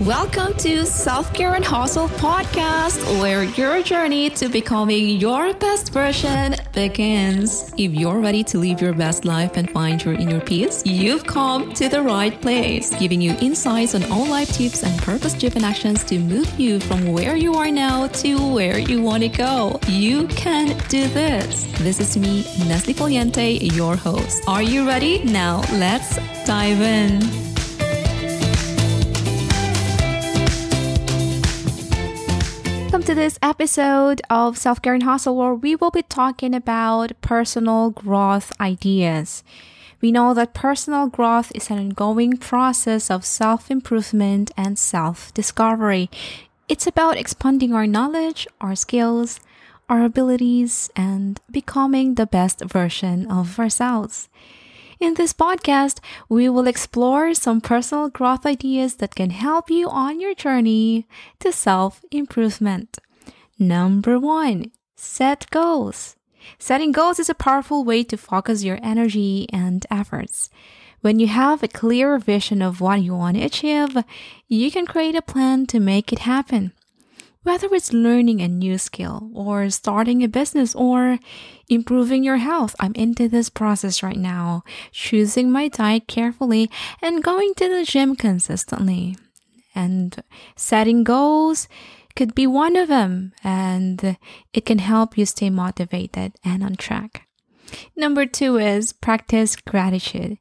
Welcome to Self Care and Hustle podcast, where your journey to becoming your best version begins. If you're ready to live your best life and find your inner peace, you've come to the right place, giving you insights on all life tips and purpose driven actions to move you from where you are now to where you want to go. You can do this. This is me, Neslie Foliente, your host. Are you ready? Now, let's dive in. Welcome to this episode of Self Care and Hustle, where we will be talking about personal growth ideas. We know that personal growth is an ongoing process of self improvement and self discovery. It's about expanding our knowledge, our skills, our abilities, and becoming the best version of ourselves. In this podcast, we will explore some personal growth ideas that can help you on your journey to self improvement. Number one, set goals. Setting goals is a powerful way to focus your energy and efforts. When you have a clear vision of what you want to achieve, you can create a plan to make it happen. Whether it's learning a new skill or starting a business or improving your health, I'm into this process right now, choosing my diet carefully and going to the gym consistently. And setting goals could be one of them, and it can help you stay motivated and on track. Number two is practice gratitude.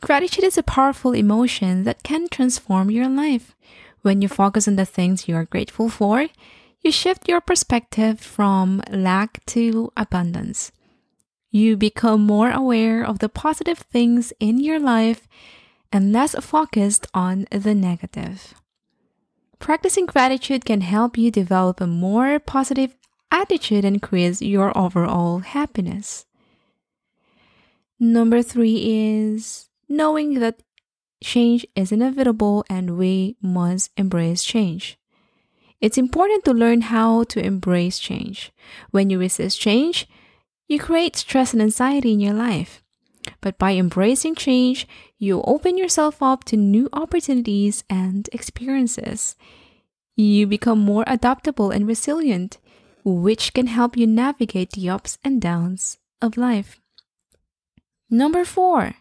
Gratitude is a powerful emotion that can transform your life. When you focus on the things you are grateful for, you shift your perspective from lack to abundance. You become more aware of the positive things in your life and less focused on the negative. Practicing gratitude can help you develop a more positive attitude and increase your overall happiness. Number three is knowing that change is inevitable and we must embrace change. It's important to learn how to embrace change. When you resist change, you create stress and anxiety in your life. But by embracing change, you open yourself up to new opportunities and experiences. You become more adaptable and resilient, which can help you navigate the ups and downs of life. Number four,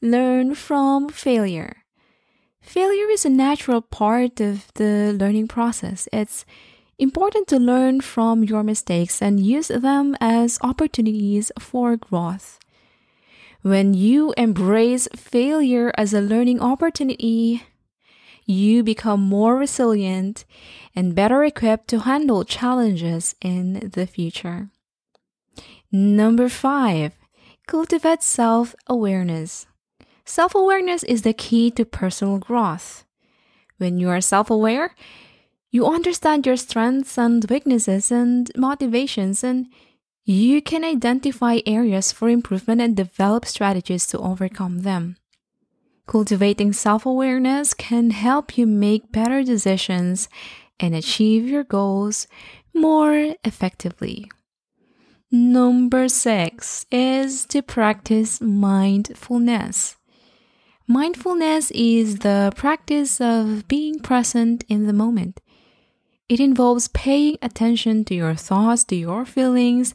learn from failure. Failure is a natural part of the learning process. It's important to learn from your mistakes and use them as opportunities for growth. When you embrace failure as a learning opportunity, you become more resilient and better equipped to handle challenges in the future. Number five, cultivate self awareness. Self awareness is the key to personal growth. When you are self aware, you understand your strengths and weaknesses and motivations, and you can identify areas for improvement and develop strategies to overcome them. Cultivating self awareness can help you make better decisions and achieve your goals more effectively. Number six is to practice mindfulness. Mindfulness is the practice of being present in the moment. It involves paying attention to your thoughts, to your feelings,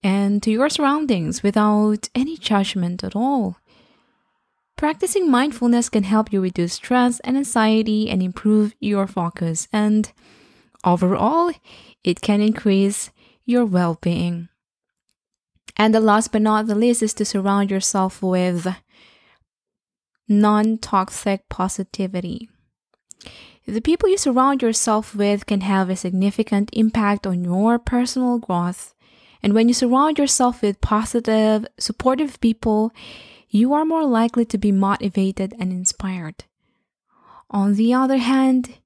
and to your surroundings without any judgment at all. Practicing mindfulness can help you reduce stress and anxiety and improve your focus, and overall, it can increase your well being. And the last but not the least is to surround yourself with non toxic positivity. The people you surround yourself with can have a significant impact on your personal growth. And when you surround yourself with positive, supportive people, you are more likely to be motivated and inspired. On the other hand,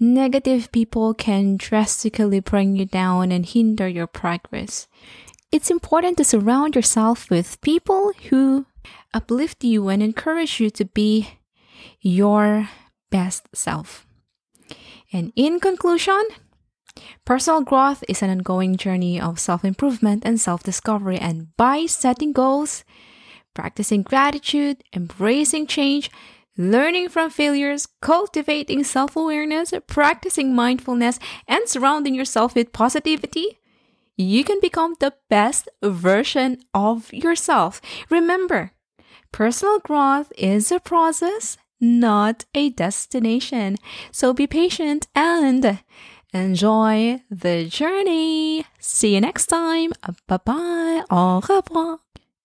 negative people can drastically bring you down and hinder your progress. It's important to surround yourself with people who uplift you and encourage you to be your best self. And in conclusion, personal growth is an ongoing journey of self improvement and self discovery. And by setting goals, practicing gratitude, embracing change, learning from failures, cultivating self awareness, practicing mindfulness, and surrounding yourself with positivity, you can become the best version of yourself. Remember, personal growth is a process, not a destination. So be patient and enjoy the journey. See you next time. Bye bye. Au revoir.